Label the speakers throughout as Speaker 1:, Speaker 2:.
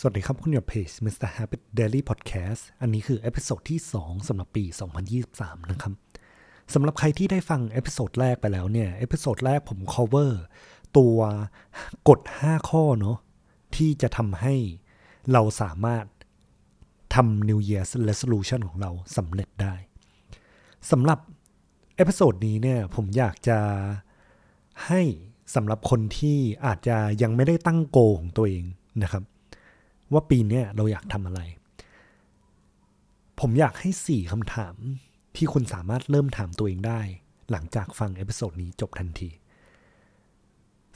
Speaker 1: สวัสดีครับ คุณอยู่เพจ Mr. Happy Daily Podcast อันนี้คือ episode ที่ 2สำหรับปี 2023 นะครับสำหรับใครที่ได้ฟัง episode แรกไปแล้วเนี่ย episode แรกผม cover ตัวกฎ 5 ข้อเนาะที่จะทำให้เราสามารถทำ New Year's Resolution ของเราสำเร็จได้สำหรับ episode นี้เนี่ยผมอยากจะให้สำหรับคนที่อาจจะยังไม่ได้ตั้งโกของตัวเองนะครับ ว่าปีนี้เราอยากทำอะไร ผมอยากให้สี่คำถามที่คุณสามารถเริ่มถามตัวเองได้ หลังจากฟังเอพิโซดนี้จบทันที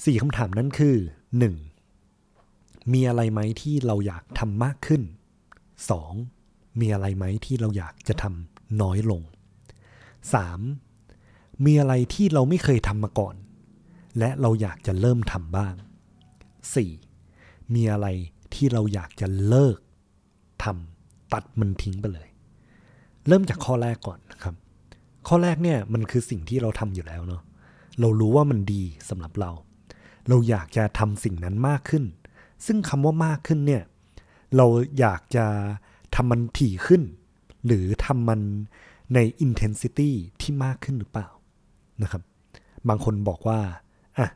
Speaker 1: สี่คำถามนั้นคือ 1. มีอะไรไหมที่เราอยากทำมากขึ้น 2. มีอะไรไหมที่เราอยากจะทำน้อยลง 3. มีอะไรที่เราไม่เคยทำมาก่อน และเราอยากจะเริ่มทำบ้าง 4. มีอะไร ที่เราอยากจะเลิกทำตัดมันทิ้งไปเลย เริ่มจากข้อแรกก่อนนะครับ ข้อแรกเนี่ยมันคือสิ่งที่เราทำอยู่แล้วเนาะเรารู้ว่ามันดีสำหรับเรา เราอยากจะทำสิ่งนั้นมากขึ้น ซึ่งคำว่ามากขึ้นเนี่ยเราอยากจะทำมันถี่ขึ้น หรือทำมันใน intensity ที่มากขึ้นหรือเปล่านะครับ บางคนบอกว่าอะ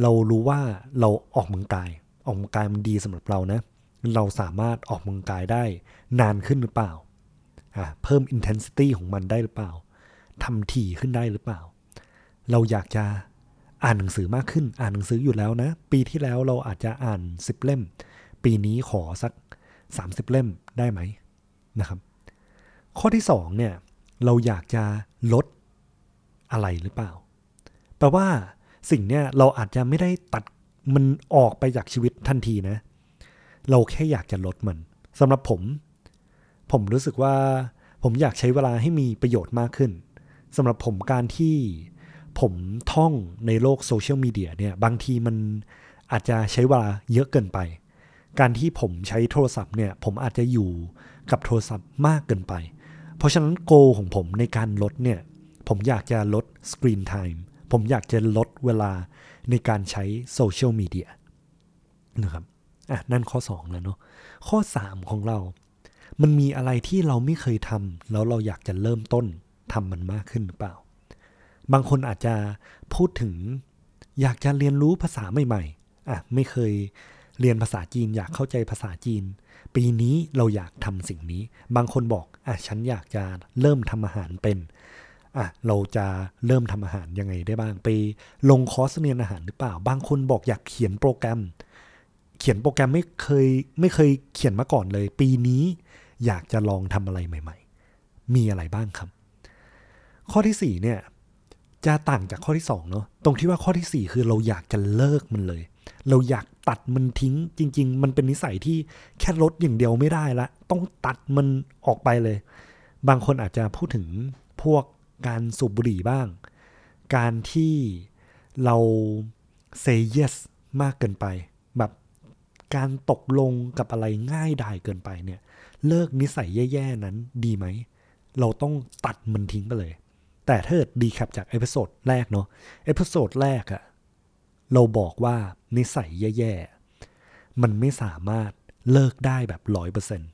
Speaker 1: เรารู้ว่าเราออกกำลังกาย ออกกำลังกายมันดีสำหรับเรานะ เราสามารถออกกำลังกายได้นานขึ้นหรือเปล่าอะเพิ่ม intensity ของมันได้หรือเปล่าทำถี่ขึ้นได้หรือเปล่า เราอยากจะอ่านหนังสือมากขึ้นอ่านหนังสืออยู่แล้วนะ ปีที่แล้วเราอาจจะอ่าน 10 เล่ม ปีนี้ขอสัก 30 เล่มได้ไหมนะครับ ข้อที่2เนี่ยเราอยากจะลดอะไรหรือเปล่า แปลว่าสิ่งเนี้ยเราอาจจะไม่ได้ตัด มันออกไปจากชีวิตทันทีนะ เราแค่อยากจะลดมันสำหรับผม ผมรู้สึกว่าผมอยากใช้เวลาให้มีประโยชน์มากขึ้นสำหรับผมการที่ผมท่องในโลกโซเชียลมีเดียเนี่ยบางทีมันอาจจะใช้เวลาเยอะเกินไป การที่ผมใช้โทรศัพท์เนี่ยผมอาจจะอยู่กับโทรศัพท์มากเกินไป เพราะฉะนั้น goal ของผมในการลดเนี่ยผมอยากจะลด screen time ผมอยากจะลดเวลาในการใช้โซเชียลมีเดียนะครับอะนั่นข้อ 2 แล้วเนาะข้อ 3 ของเรา มันมีอะไรที่เราไม่เคยทำแล้วเราอยากจะเริ่มต้นทำมันมากขึ้นหรือเปล่า บางคนอาจจะพูดถึงอยากจะเรียนรู้ภาษาใหม่ๆอะไม่เคยเรียนภาษาจีน อยากเข้าใจภาษาจีน ปีนี้เราอยากทำสิ่งนี้ บางคนบอกอะฉันอยากจะเริ่มทำอาหารเป็น อะเราจะเริ่มทำอาหารยังไงได้บ้าง ไปลงคอร์สเรียนอาหารหรือเปล่า บางคนบอกอยากเขียนโปรแกรม เขียนโปรแกรมไม่เคยไม่เคยเขียนมาก่อนเลย ปีนี้อยากจะลองทำอะไรใหม่ ๆ มีอะไรบ้างครับ ข้อที่4เนี่ยจะต่างจากข้อที่2เนาะตรงที่ว่าข้อที่ 4 คือเราอยากจะเลิกมันเลย เราอยากตัดมันทิ้งจริง ๆ มันเป็นนิสัยที่แค่ลดอย่างเดียวไม่ได้ละ ต้องตัดมันออกไปเลย บางคนอาจจะพูดถึงพวก การสูบบุหรี่บ้าง การที่เรา say yes มากเกินไป แบบการตกลงกับอะไรง่ายดายเกินไปเนี่ย เลิกนิสัยแย่ๆนั้นดีไหม เราต้องตัดมันทิ้งไปเลย แต่ถ้า recap จาก episode แรกเนาะ episode แรกอะเราบอกว่านิสัยแย่ๆมันไม่สามารถเลิกได้แบบร้อยเปอร์เซ็นต์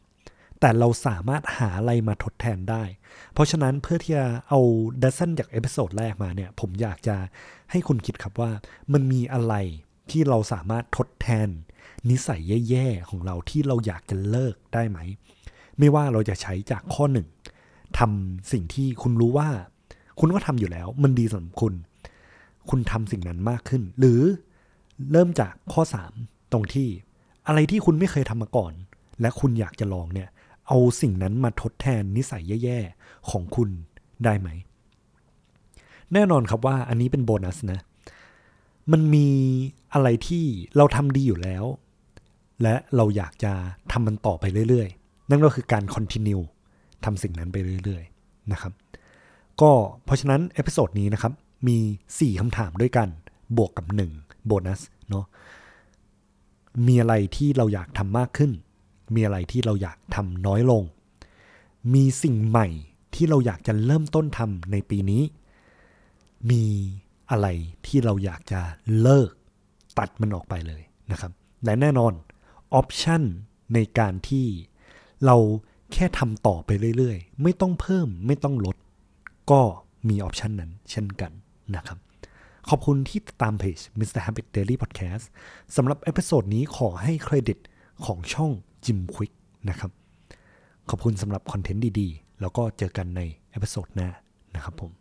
Speaker 1: แต่เราสามารถหาอะไรมาทดแทนได้ เพราะฉะนั้นเพื่อที่จะเอา lesson จาก episode แรกมาเนี่ย ผมอยากจะให้คุณคิดครับว่า มันมีอะไรที่เราสามารถทดแทน นิสัยแย่ๆของเราที่เราอยากจะเลิกได้ไหม ไม่ว่าเราจะใช้จากข้อหนึ่งทำสิ่งที่คุณรู้ว่า คุณก็ทำอยู่แล้ว มันดีสำหรับคุณ คุณทำสิ่งนั้นมากขึ้น หรือเริ่มจากข้อ 3 ตรงที่อะไรที่คุณไม่เคยทำมาก่อน และคุณอยากจะลองเนี่ย เอาสิ่งนั้นมาทดแทนนิสัยแย่ๆ ของคุณได้ไหม แน่นอนครับว่าอันนี้เป็นโบนัสนะ มันมีอะไรที่เราทำดีอยู่แล้ว และเราอยากจะทำมันต่อไปเรื่อยๆ นั่นก็คือการ continue ทำสิ่งนั้นไปเรื่อยๆ นะครับ ก็เพราะฉะนั้น episode นี้นะครับ มี 4คำถามด้วยกัน บวกกับ 1 โบนัสเนาะมีอะไรที่เราอยากทำมากขึ้น มีอะไรที่เราอยากทำน้อยลง มีสิ่งใหม่ที่เราอยากจะเริ่มต้นทำในปีนี้ มีอะไรที่เราอยากจะเลิกตัดมันออกไปเลยนะครับ และแน่นอนออปชันในการที่เราแค่ทำต่อไปเรื่อยๆ ไม่ต้องเพิ่มไม่ต้องลด ก็มีออปชันนั้นเช่นกันนะครับ ขอบคุณที่ติดตามเพจ Mr. Habit Daily Podcast สำหรับ episode นี้ขอให้เครดิตของช่อง Jim Kwik นะครับ ขอบคุณสำหรับคอนเทนต์ดีๆ แล้วก็เจอกันใน episode หน้านะครับผม